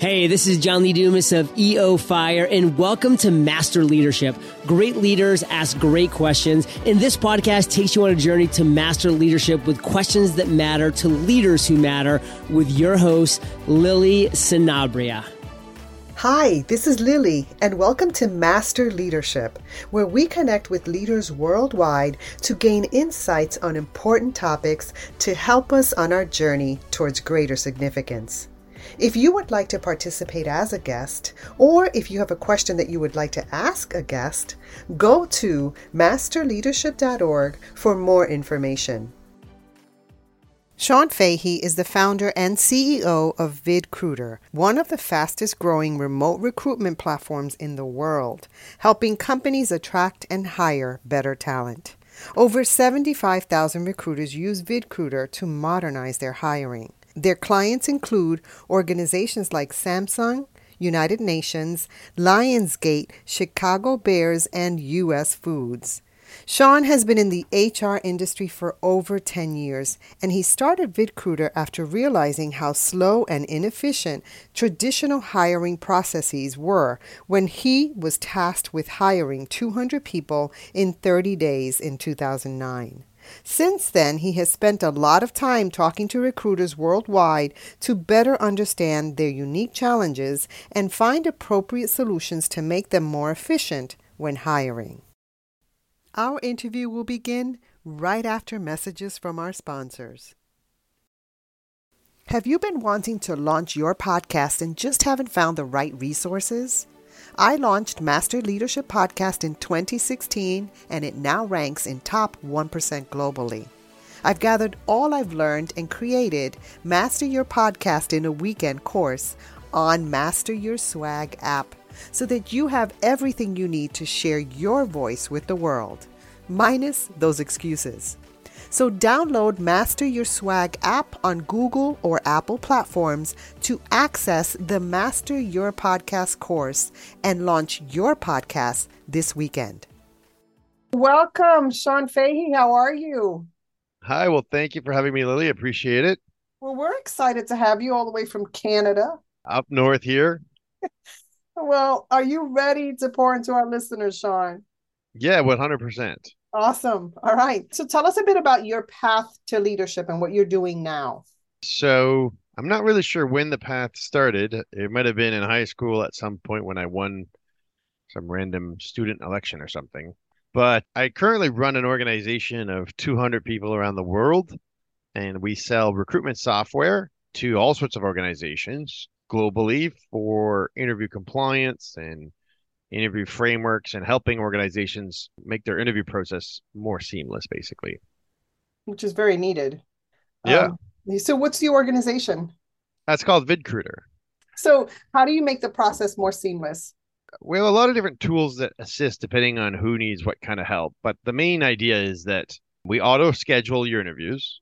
Hey, this is John Lee Dumas of EO Fire, and welcome to Master Leadership. Great leaders ask great questions, and this podcast takes you on a journey to master leadership with questions that matter to leaders who matter with your host, Lily Sinabria. Hi, this is Lily, and welcome to Master Leadership, where we connect with leaders worldwide to gain insights on important topics to help us on our journey towards greater significance. If you would like to participate as a guest, or if you have a question that you would like to ask a guest, go to masterleadership.org for more information. Sean Fahey is the founder and CEO of VidCruiter, one of the fastest growing remote recruitment platforms in the world, helping companies attract and hire better talent. Over 75,000 recruiters use VidCruiter to modernize their hiring. Their clients include organizations like Samsung, United Nations, Lionsgate, Chicago Bears, and U.S. Foods. Sean has been in the HR industry for over 10 years, and he started VidCruiter after realizing how slow and inefficient traditional hiring processes were when he was tasked with hiring 200 people in 30 days in 2009. Since then, he has spent a lot of time talking to recruiters worldwide to better understand their unique challenges and find appropriate solutions to make them more efficient when hiring. Our interview will begin right after messages from our sponsors. Have you been wanting to launch your podcast and just haven't found the right resources? I launched Master Leadership Podcast in 2016 and it now ranks in top 1% globally. I've gathered all I've learned and created Master Your Podcast in a weekend course on Master Your Swag app so that you have everything you need to share your voice with the world, minus those excuses. So download Master Your Swag app on Google or Apple platforms to access the Master Your Podcast course and launch your podcast this weekend. Welcome, Sean Fahey. How are you? Hi. Well, thank you for having me, Lily. Appreciate it. Well, we're excited to have you all the way from Canada. Up north here. well, are you ready to pour into our listeners, Sean? Yeah, 100%. Awesome. All right. So tell us a bit about your path to leadership and what you're doing now. So I'm not really sure when the path started. It might have been in high school at some point when I won some random student election or something. But I currently run an organization of 200 people around the world, and we sell recruitment software to all sorts of organizations globally for interview compliance and interview frameworks and helping organizations make their interview process more seamless, basically. Which is very needed. Yeah. Um, so, what's the organization? That's called VidCruiter. So, how do you make the process more seamless? We have a lot of different tools that assist depending on who needs what kind of help. But the main idea is that we auto schedule your interviews.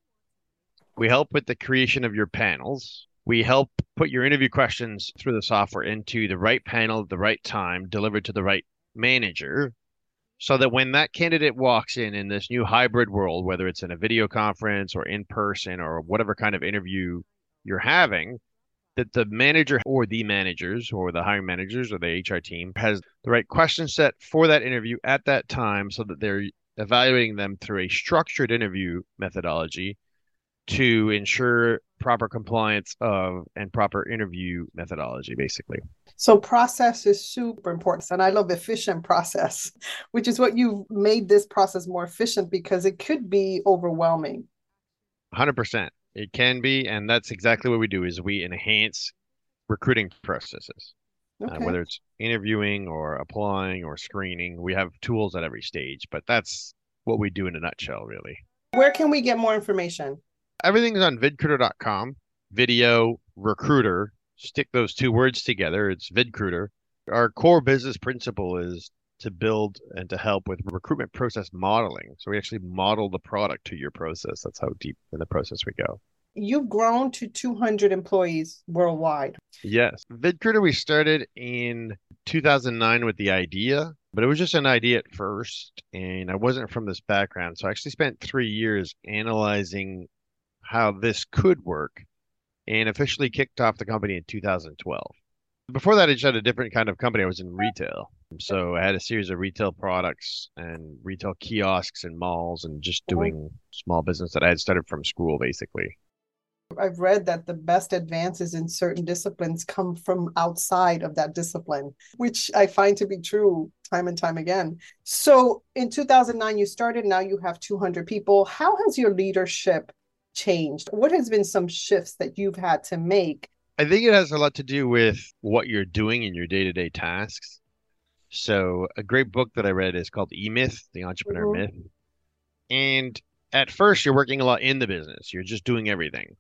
We help with the creation of your panels we help put your interview questions through the software into the right panel at the right time, delivered to the right manager, so that when that candidate walks in in this new hybrid world, whether it's in a video conference or in person or whatever kind of interview you're having, that the manager or the managers or the hiring managers or the HR team has the right question set for that interview at that time so that they're evaluating them through a structured interview methodology to ensure proper compliance of and proper interview methodology basically. So process is super important and i love efficient process which is what you've made this process more efficient because it could be overwhelming. 100% it can be and that's exactly what we do is we enhance recruiting processes. Uh, okay. uh, whether it's interviewing or applying or screening we have tools at every stage but that's what we do in a nutshell really. Where can we get more information everything's on vidcruiter.com. Video recruiter. Stick those two words together. It's vidcruiter. Our core business principle is to build and to help with recruitment process modeling. So we actually model the product to your process. That's how deep in the process we go. you've grown to 200 employees worldwide. Yes. VidCruiter, we started in 2009 with the idea, but it was just an idea at first. And I wasn't from this background. So I actually spent three years analyzing how this could work and officially kicked off the company in 2012. Before that, I just had a different kind of company. I was in retail. So I had a series of retail products and retail kiosks and malls and just uh-huh. doing small business that I had started from school, basically. I've read that the best advances in certain disciplines come from outside of that discipline, which I find to be true time and time again. So in 2009, you started, now you have 200 people. How has your leadership changed? What has been some shifts that you've had to make? I think it has a lot to do with what you're doing in your day to day tasks. So a great book that I read is called E Myth, the Entrepreneur mm-hmm. Myth. And at first you're working a lot in the business. You're just doing everything.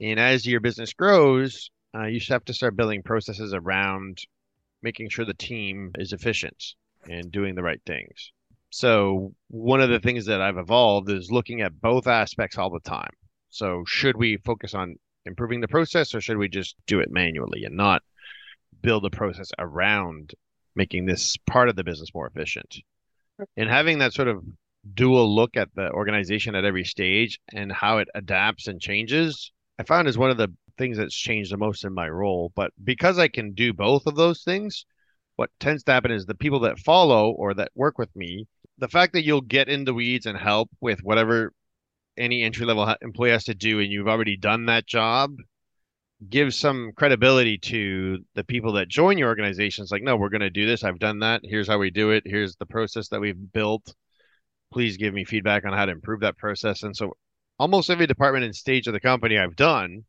And as your business grows, uh, you have to start building processes around making sure the team is efficient and doing the right things. So one of the things that I've evolved is looking at both aspects all the time. So should we focus on improving the process or should we just do it manually and not build a process around making this part of the business more efficient. And having that sort of dual look at the organization at every stage and how it adapts and changes, I found is one of the things that's changed the most in my role. But because I can do both of those things, what tends to happen is the people that follow or that work with me, the fact that you'll get in the weeds and help with whatever any entry level employee has to do and you've already done that job gives some credibility to the people that join your organization. It's like no we're going to do this. I've done that. Here's how we do it. Here's the process that we've built. Please give me feedback on how to improve that process. And so almost every department and stage of the company i've done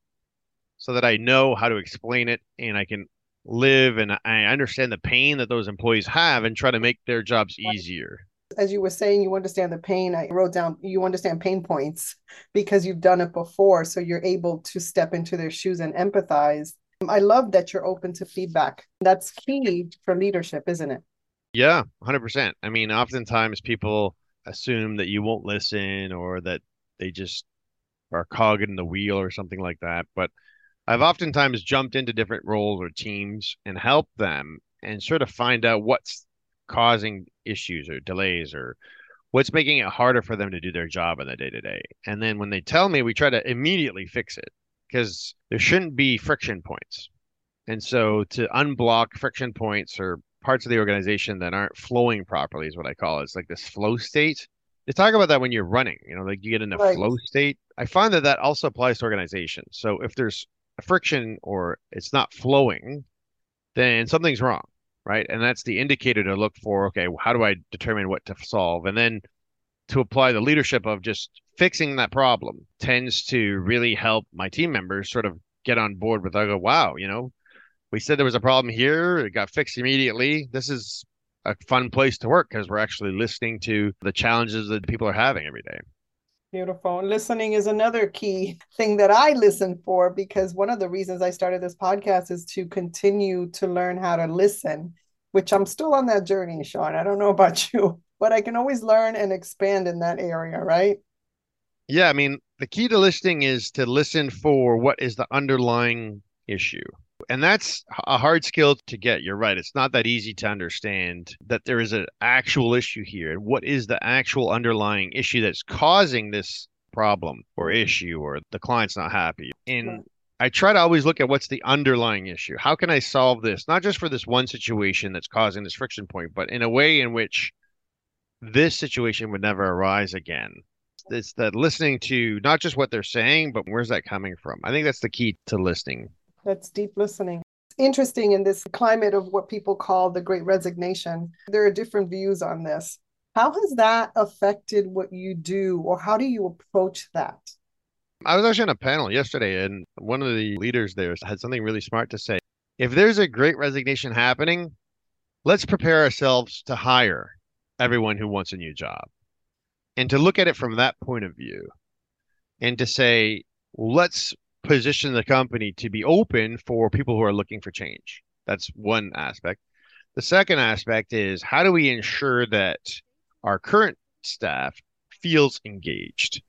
so that i know how to explain it and i can live and i understand the pain that those employees have and try to make their jobs easier as you were saying, you understand the pain. I wrote down you understand pain points because you've done it before. So you're able to step into their shoes and empathize. I love that you're open to feedback. That's key for leadership, isn't it? Yeah, 100%. I mean, oftentimes people assume that you won't listen or that they just are cogging the wheel or something like that. But I've oftentimes jumped into different roles or teams and helped them and sort of find out what's causing issues or delays or what's making it harder for them to do their job in the day to day. And then when they tell me, we try to immediately fix it because there shouldn't be friction points. And so to unblock friction points or parts of the organization that aren't flowing properly is what I call it. It's like this flow state. They talk about that when you're running, you know, like you get in a right. flow state. I find that that also applies to organizations. So if there's a friction or it's not flowing, then something's wrong right? And that's the indicator to look for. Okay, how do I determine what to solve? And then to apply the leadership of just fixing that problem tends to really help my team members sort of get on board with. I go, wow, you know, we said there was a problem here, it got fixed immediately. This is a fun place to work because we're actually listening to the challenges that people are having every day. Beautiful. Listening is another key thing that I listen for because one of the reasons I started this podcast is to continue to learn how to listen, which I'm still on that journey, Sean. I don't know about you, but I can always learn and expand in that area, right? Yeah. I mean, the key to listening is to listen for what is the underlying issue. And that's a hard skill to get. You're right. It's not that easy to understand that there is an actual issue here. And what is the actual underlying issue that's causing this problem or issue or the client's not happy? And I try to always look at what's the underlying issue. How can I solve this? Not just for this one situation that's causing this friction point, but in a way in which this situation would never arise again. It's that listening to not just what they're saying, but where's that coming from? I think that's the key to listening. That's deep listening. It's interesting in this climate of what people call the great resignation. There are different views on this. How has that affected what you do, or how do you approach that? I was actually on a panel yesterday, and one of the leaders there had something really smart to say. If there's a great resignation happening, let's prepare ourselves to hire everyone who wants a new job and to look at it from that point of view and to say, let's position the company to be open for people who are looking for change. That's one aspect. The second aspect is how do we ensure that our current staff feels engaged?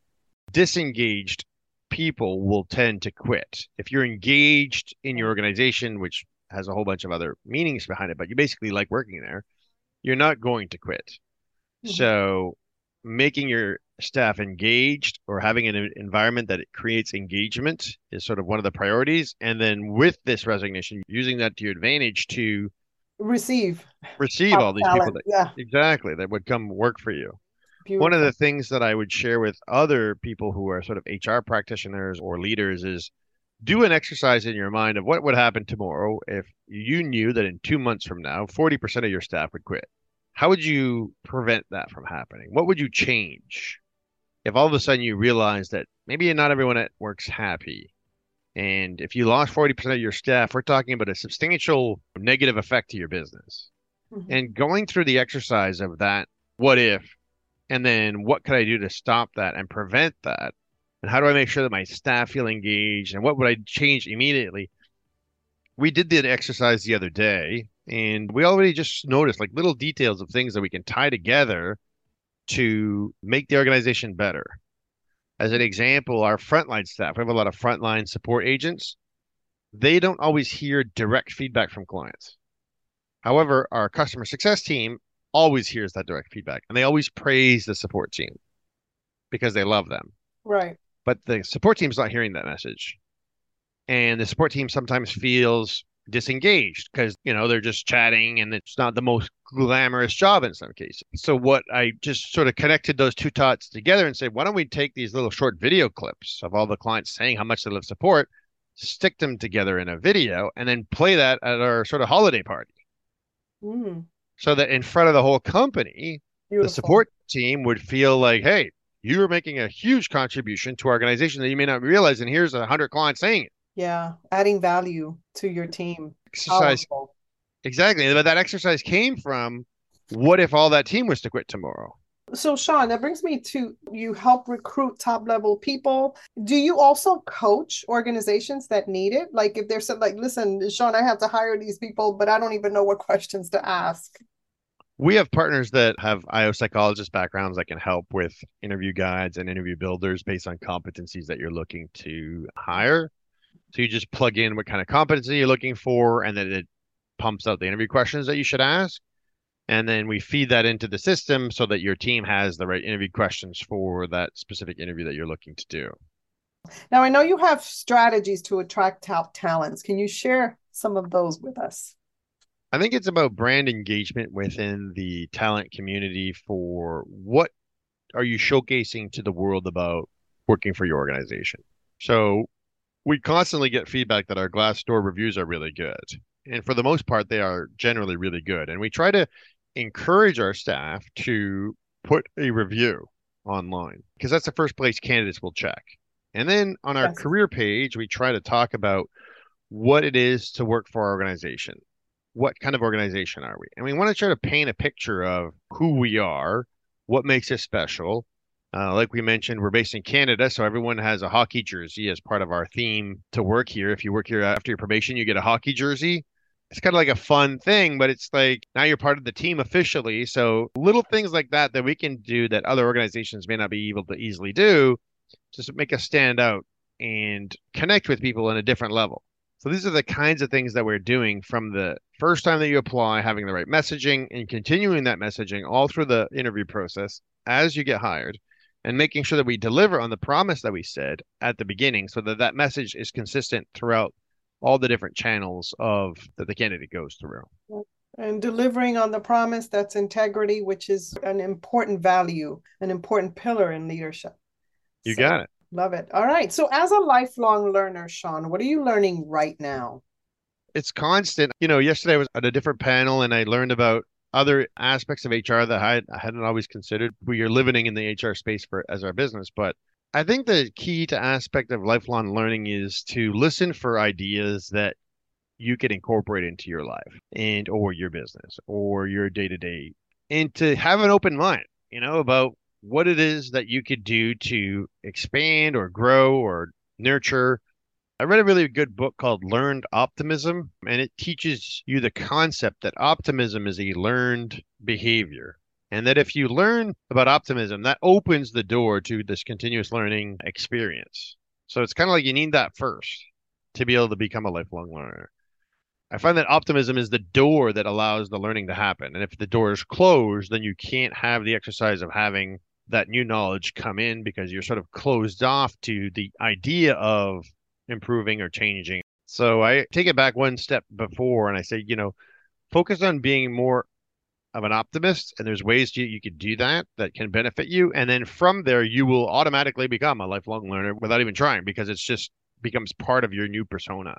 Disengaged people will tend to quit. If you're engaged in your organization, which has a whole bunch of other meanings behind it, but you basically like working there, you're not going to quit. Mm-hmm. So making your staff engaged or having an environment that it creates engagement is sort of one of the priorities. And then with this resignation, using that to your advantage to receive receive all these talent. people that yeah. exactly that would come work for you. Beautiful. One of the things that I would share with other people who are sort of HR practitioners or leaders is do an exercise in your mind of what would happen tomorrow if you knew that in two months from now, 40% of your staff would quit. How would you prevent that from happening? What would you change if all of a sudden you realize that maybe not everyone at work's happy? And if you lost 40% of your staff, we're talking about a substantial negative effect to your business. Mm-hmm. And going through the exercise of that, what if, and then what could I do to stop that and prevent that? And how do I make sure that my staff feel engaged? And what would I change immediately? We did the exercise the other day, and we already just noticed like little details of things that we can tie together to make the organization better. As an example, our frontline staff, we have a lot of frontline support agents. They don't always hear direct feedback from clients. However, our customer success team always hears that direct feedback and they always praise the support team because they love them. Right. But the support team's not hearing that message. And the support team sometimes feels disengaged because you know they're just chatting and it's not the most glamorous job in some cases so what i just sort of connected those two thoughts together and said why don't we take these little short video clips of all the clients saying how much they love support stick them together in a video and then play that at our sort of holiday party mm. So that in front of the whole company Beautiful. the support team would feel like hey you're making a huge contribution to our organization that you may not realize and here's a hundred clients saying it yeah, adding value to your team. Exercise. Powerful. Exactly. But that exercise came from what if all that team was to quit tomorrow? So, Sean, that brings me to you help recruit top level people. Do you also coach organizations that need it? Like, if they're said, like, listen, Sean, I have to hire these people, but I don't even know what questions to ask. We have partners that have IO psychologist backgrounds that can help with interview guides and interview builders based on competencies that you're looking to hire. So you just plug in what kind of competency you're looking for, and then it pumps out the interview questions that you should ask. And then we feed that into the system so that your team has the right interview questions for that specific interview that you're looking to do. Now, I know you have strategies to attract top talents. Can you share some of those with us? I think it's about brand engagement within the talent community for what are you showcasing to the world about working for your organization. So we constantly get feedback that our Glassdoor reviews are really good. And for the most part, they are generally really good. And we try to encourage our staff to put a review online because that's the first place candidates will check. And then on our yes. career page, we try to talk about what it is to work for our organization. What kind of organization are we? And we want to try to paint a picture of who we are, what makes us special, uh, like we mentioned, we're based in Canada, so everyone has a hockey jersey as part of our theme to work here. If you work here after your probation, you get a hockey jersey. It's kind of like a fun thing, but it's like now you're part of the team officially. So little things like that that we can do that other organizations may not be able to easily do, just make us stand out and connect with people on a different level. So these are the kinds of things that we're doing from the first time that you apply, having the right messaging and continuing that messaging all through the interview process as you get hired and making sure that we deliver on the promise that we said at the beginning so that that message is consistent throughout all the different channels of that the candidate goes through. And delivering on the promise that's integrity which is an important value an important pillar in leadership. You so, got it. love it. All right. So as a lifelong learner sean what are you learning right now it's constant you know yesterday i was at a different panel and i learned about other aspects of HR that I, I hadn't always considered. We are living in the HR space for as our business, but I think the key to aspect of lifelong learning is to listen for ideas that you can incorporate into your life and or your business or your day to day and to have an open mind, you know, about what it is that you could do to expand or grow or nurture I read a really good book called Learned Optimism, and it teaches you the concept that optimism is a learned behavior. And that if you learn about optimism, that opens the door to this continuous learning experience. So it's kind of like you need that first to be able to become a lifelong learner. I find that optimism is the door that allows the learning to happen. And if the door is closed, then you can't have the exercise of having that new knowledge come in because you're sort of closed off to the idea of improving or changing. So I take it back one step before and I say, you know, focus on being more of an optimist and there's ways you, you could do that that can benefit you. And then from there you will automatically become a lifelong learner without even trying because it's just becomes part of your new persona.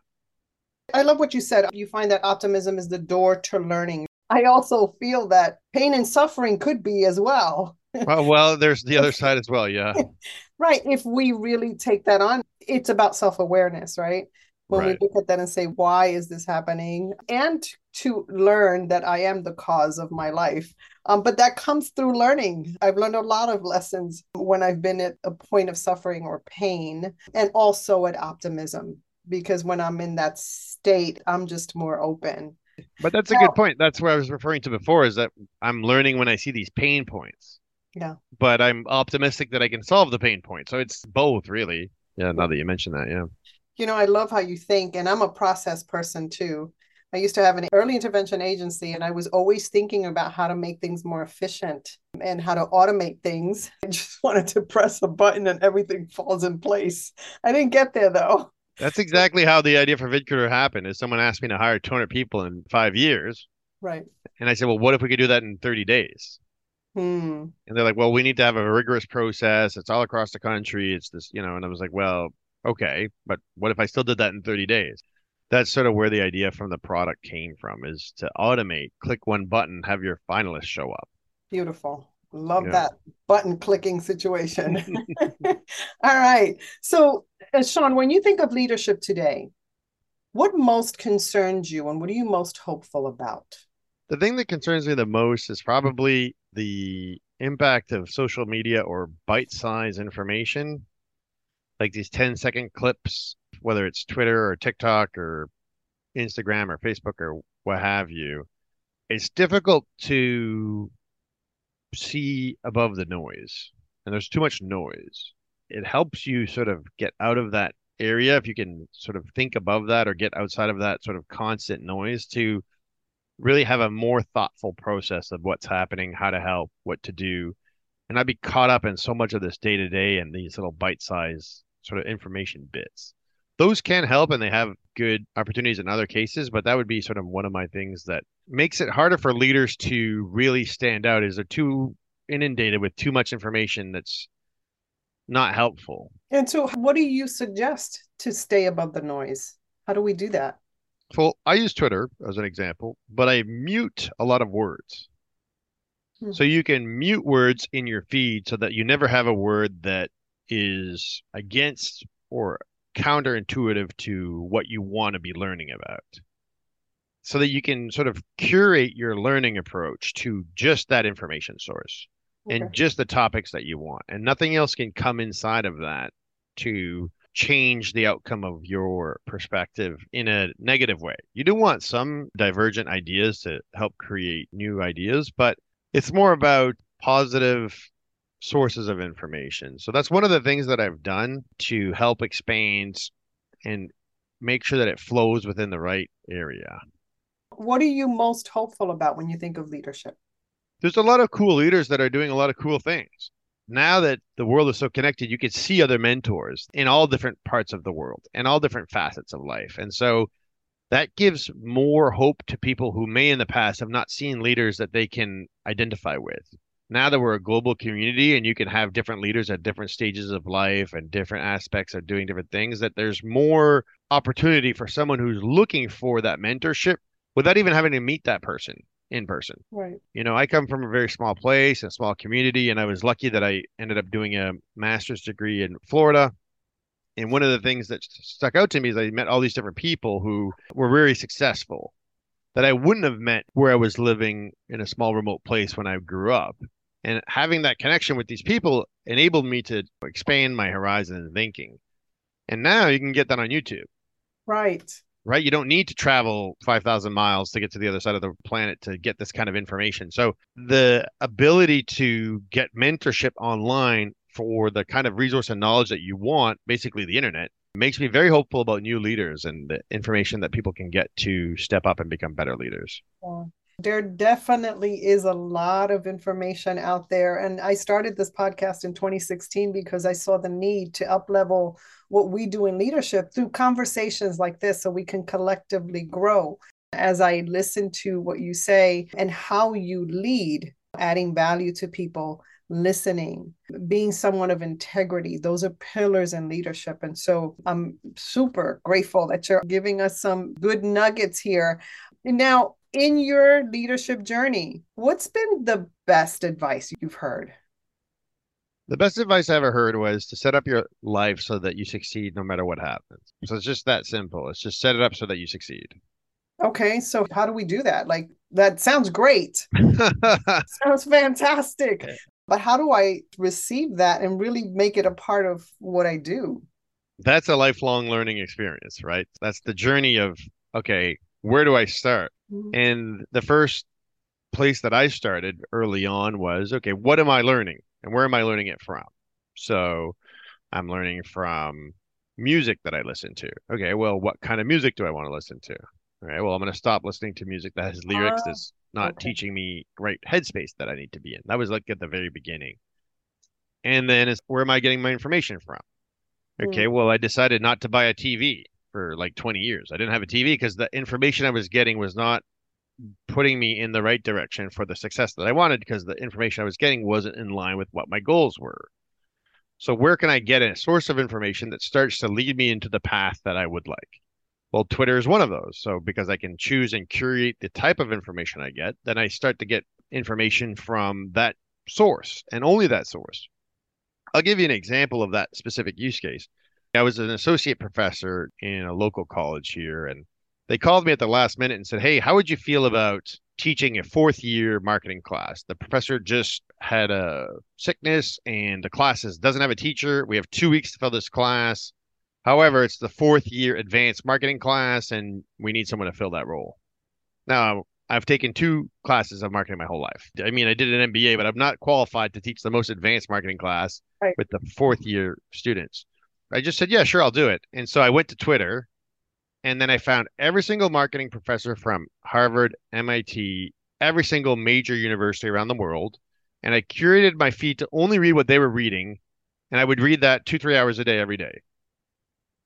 I love what you said. You find that optimism is the door to learning. I also feel that pain and suffering could be as well. Well, well there's the other side as well yeah. Right if we really take that on it's about self-awareness right when right. we look at that and say, why is this happening? And to learn that I am the cause of my life. Um, but that comes through learning. I've learned a lot of lessons when I've been at a point of suffering or pain, and also at optimism, because when I'm in that state, I'm just more open. But that's a good point. That's what I was referring to before is that I'm learning when I see these pain points. Yeah. But I'm optimistic that I can solve the pain point. So it's both, really. Yeah, now that you mention that, yeah you know, I love how you think, and I'm a process person too. I used to have an early intervention agency, and I was always thinking about how to make things more efficient and how to automate things. I just wanted to press a button and everything falls in place. I didn't get there though. That's exactly how the idea for VidCruiter happened. Is someone asked me to hire 200 people in five years, right? And I said, well, what if we could do that in 30 days? Hmm. And they're like, well, we need to have a rigorous process. It's all across the country. It's this, you know. And I was like, well, okay, but what if I still did that in 30 days? That's sort of where the idea from the product came from is to automate, click one button, have your finalists show up. Beautiful. Love yeah. that button clicking situation. All right. So, uh, Sean, when you think of leadership today, what most concerns you and what are you most hopeful about? The thing that concerns me the most is probably the impact of social media or bite size information like these 10 second clips, whether it's Twitter or TikTok or Instagram or Facebook or what have you, it's difficult to see above the noise. And there's too much noise. It helps you sort of get out of that area if you can sort of think above that or get outside of that sort of constant noise to really have a more thoughtful process of what's happening, how to help, what to do, and not be caught up in so much of this day to day and these little bite size sort of information bits. Those can help and they have good opportunities in other cases, but that would be sort of one of my things that makes it harder for leaders to really stand out is they're too inundated with too much information that's not helpful. And so what do you suggest to stay above the noise? How do we do that? Well, I use Twitter as an example, but I mute a lot of words. Hmm. So you can mute words in your feed so that you never have a word that is against or counterintuitive to what you want to be learning about so that you can sort of curate your learning approach to just that information source okay. and just the topics that you want and nothing else can come inside of that to change the outcome of your perspective in a negative way. You do want some divergent ideas to help create new ideas, but it's more about positive sources of information. So that's one of the things that I've done to help expand and make sure that it flows within the right area. What are you most hopeful about when you think of leadership? There's a lot of cool leaders that are doing a lot of cool things. Now that the world is so connected, you can see other mentors in all different parts of the world and all different facets of life. And so that gives more hope to people who may in the past have not seen leaders that they can identify with now that we're a global community and you can have different leaders at different stages of life and different aspects of doing different things that there's more opportunity for someone who's looking for that mentorship without even having to meet that person in person. Right. You know, I come from a very small place, a small community, and I was lucky that I ended up doing a master's degree in Florida. And one of the things that stuck out to me is I met all these different people who were very successful that I wouldn't have met where I was living in a small remote place when I grew up. And having that connection with these people enabled me to expand my horizon and thinking. And now you can get that on YouTube. Right. Right. You don't need to travel 5,000 miles to get to the other side of the planet to get this kind of information. So the ability to get mentorship online for the kind of resource and knowledge that you want, basically the internet, makes me very hopeful about new leaders and the information that people can get to step up and become better leaders. Yeah. There definitely is a lot of information out there. And I started this podcast in 2016 because I saw the need to uplevel what we do in leadership through conversations like this so we can collectively grow. As I listen to what you say and how you lead, adding value to people, listening, being someone of integrity. Those are pillars in leadership. And so I'm super grateful that you're giving us some good nuggets here. Now, in your leadership journey, what's been the best advice you've heard? The best advice I ever heard was to set up your life so that you succeed no matter what happens. So it's just that simple. It's just set it up so that you succeed. Okay, so how do we do that? Like that sounds great. sounds fantastic but how do I receive that and really make it a part of what I do? That's a lifelong learning experience, right? That's the journey of, okay, where do I start? Mm-hmm. And the first place that I started early on was, okay, what am I learning and where am I learning it from? So I'm learning from music that I listen to. Okay, well, what kind of music do I want to listen to? All right, well, I'm going to stop listening to music that has lyrics uh, that's not okay. teaching me right headspace that I need to be in. That was like at the very beginning. And then is where am I getting my information from? Okay, mm. well, I decided not to buy a TV for like 20 years. I didn't have a TV because the information I was getting was not putting me in the right direction for the success that I wanted because the information I was getting wasn't in line with what my goals were. So where can I get a source of information that starts to lead me into the path that I would like? Well, Twitter is one of those. So because I can choose and curate the type of information I get, then I start to get information from that source and only that source. I'll give you an example of that specific use case. I was an associate professor in a local college here, and they called me at the last minute and said, Hey, how would you feel about teaching a fourth year marketing class? The professor just had a sickness and the class is, doesn't have a teacher. We have two weeks to fill this class. However, it's the fourth year advanced marketing class, and we need someone to fill that role. Now, I've taken two classes of marketing my whole life. I mean, I did an MBA, but I'm not qualified to teach the most advanced marketing class right. with the fourth year students. I just said, yeah, sure, I'll do it. And so I went to Twitter, and then I found every single marketing professor from Harvard, MIT, every single major university around the world. And I curated my feed to only read what they were reading. And I would read that two, three hours a day every day.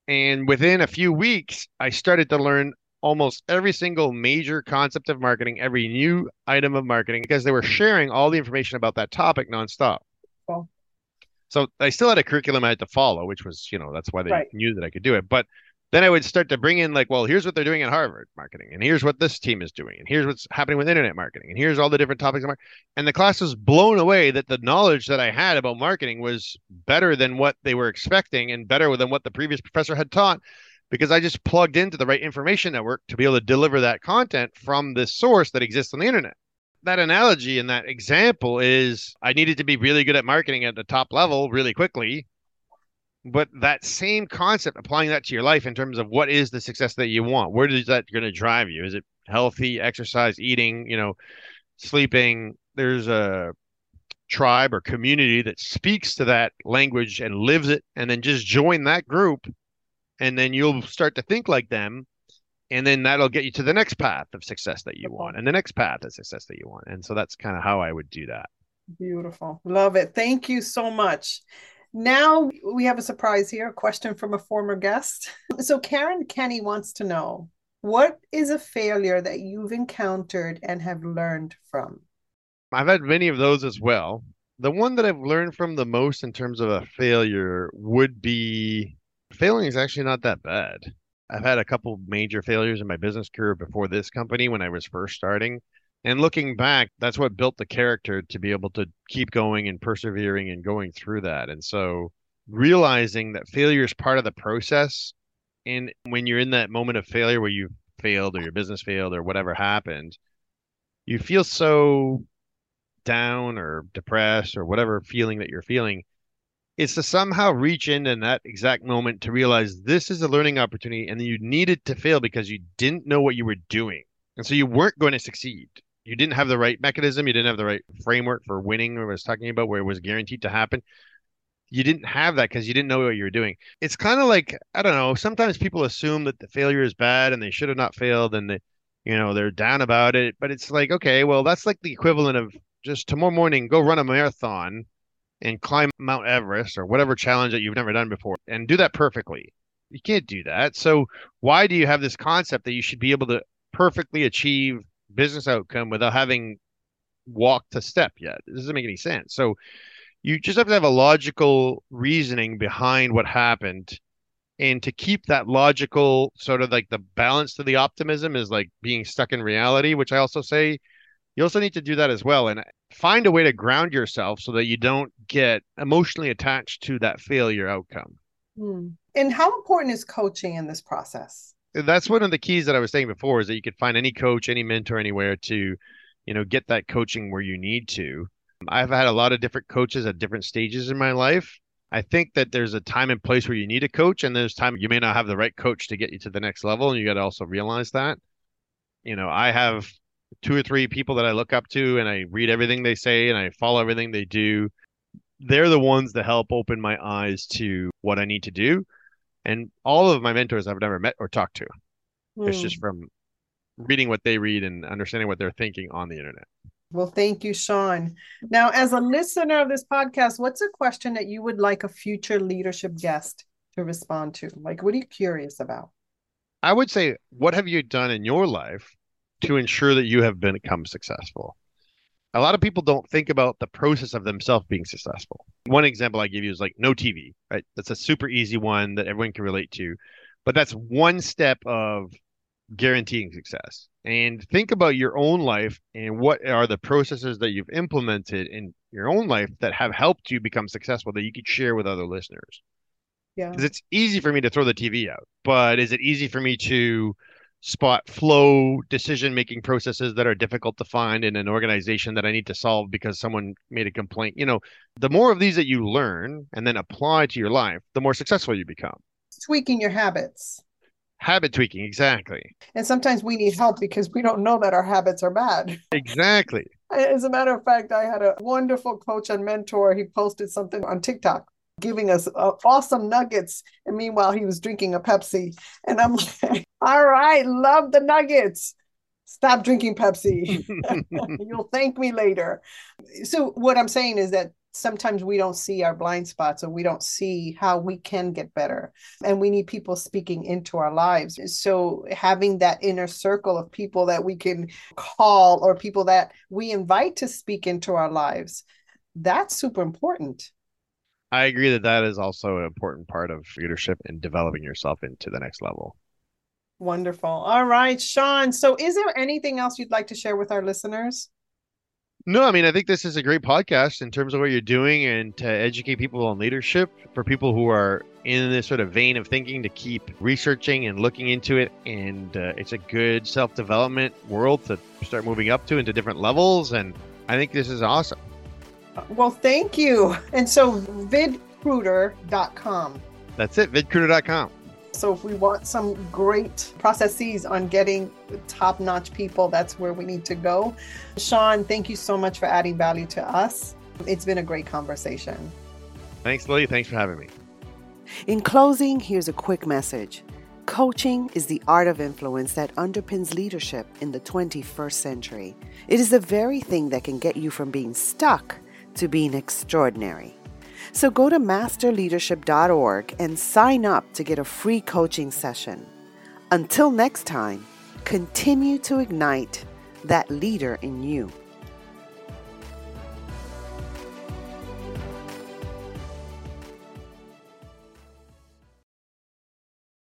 And within a few weeks, I started to learn almost every single major concept of marketing, every new item of marketing, because they were sharing all the information about that topic nonstop. Cool. So I still had a curriculum I had to follow, which was, you know, that's why they right. knew that I could do it. But then I would start to bring in like, well, here's what they're doing at Harvard marketing, and here's what this team is doing, and here's what's happening with internet marketing, and here's all the different topics. And the class was blown away that the knowledge that I had about marketing was better than what they were expecting, and better than what the previous professor had taught, because I just plugged into the right information network to be able to deliver that content from this source that exists on the internet. That analogy and that example is I needed to be really good at marketing at the top level really quickly. But that same concept applying that to your life in terms of what is the success that you want where is that going to drive you? Is it healthy exercise eating you know sleeping? There's a tribe or community that speaks to that language and lives it and then just join that group and then you'll start to think like them and then that'll get you to the next path of success that you want and the next path of success that you want and so that's kind of how i would do that beautiful love it thank you so much now we have a surprise here, a question from a former guest. So Karen Kenny wants to know what is a failure that you've encountered and have learned from? I've had many of those as well. The one that I've learned from the most in terms of a failure would be failing is actually not that bad. I've had a couple major failures in my business career before this company when I was first starting. And looking back, that's what built the character to be able to keep going and persevering and going through that. And so realizing that failure is part of the process. And when you're in that moment of failure where you failed or your business failed or whatever happened, you feel so down or depressed or whatever feeling that you're feeling. It's to somehow reach in in that exact moment to realize this is a learning opportunity and you needed to fail because you didn't know what you were doing. And so you weren't going to succeed you didn't have the right mechanism, you didn't have the right framework for winning. what I was talking about where it was guaranteed to happen. you didn't have that because you didn't know what you were doing. It's kind of like, I don't know, sometimes people assume that the failure is bad and they should have not failed and they, you know, they're down about it. But it's like, okay, well, that's like the equivalent of just tomorrow morning, go run a marathon and climb Mount Everest or whatever challenge that you've never done before and do that perfectly. You can't do that. So why do you have this concept that you should be able to perfectly achieve business outcome without having walked a step yet? It doesn't make any sense. So you just have to have a logical reasoning behind what happened and to keep that logical sort of like the balance to the optimism is like being stuck in reality which i also say you also need to do that as well and find a way to ground yourself so that you don't get emotionally attached to that failure outcome hmm. and how important is coaching in this process that's one of the keys that i was saying before is that you could find any coach any mentor anywhere to you know get that coaching where you need to I've had a lot of different coaches at different stages in my life. I think that there's a time and place where you need a coach, and there's time you may not have the right coach to get you to the next level, and you got to also realize that. You know, I have two or three people that I look up to, and I read everything they say, and I follow everything they do. They're the ones that help open my eyes to what I need to do. And all of my mentors I've never met or talked to. Mm. It's just hmm. from reading what they read and understanding what they're thinking on the internet. Well, thank you, Sean. Now, as a listener of this podcast, what's a question that you would like a future leadership guest to respond to? Like, what are you curious about? I would say, what have you done in your life to ensure that you have become successful? A lot of people don't think about the process of themselves being successful. One example I give you is like no TV, right? That's a super easy one that everyone can relate to. But that's one step of guaranteeing success. And think about your own life and what are the processes that you've implemented in your own life that have helped you become successful that you could share with other listeners. Yeah. Because it's easy for me to throw the TV out, but is it easy for me to spot flow decision making processes that are difficult to find in an organization that I need to solve because someone made a complaint? You know, the more of these that you learn and then apply to your life, the more successful you become. Tweaking your habits. Habit tweaking exactly. And sometimes we need help because we don't know that our habits are bad. Exactly. As a matter of fact i had a wonderful coach and mentor. He posted something on tiktok giving us uh, awesome nuggets. And meanwhile he was drinking a pepsi. And i'm like all right love the nuggets. Stop drinking pepsi. You'll thank me later. So what i'm saying is that sometimes we don't see our blind spots or we don't see how we can get better. And we need people speaking into our lives. So having that inner circle of people that we can call or people that we invite to speak into our lives that's super important. I agree that that is also an important part of leadership and developing yourself into the next level wonderful all right sean so is there anything else you'd like to share with our listeners no, I mean, I think this is a great podcast in terms of what you're doing and to educate people on leadership for people who are in this sort of vein of thinking to keep researching and looking into it. And uh, it's a good self development world to start moving up to into different levels. And I think this is awesome. Well, thank you. And so, vidcruiter.com. That's it, vidcruiter.com. So if we want some great processes on getting top notch people, that's where we need to go. Sean, thank you so much for adding value to us. It's been a great conversation. Thanks, Lily. Thanks for having me. In closing, here's a quick message. Coaching is the art of influence that underpins leadership in the 21st century. It is the very thing that can get you from being stuck to being extraordinary. So go to masterleadership.org and sign up to get a free coaching session. Until next time, continue to ignite that leader in you.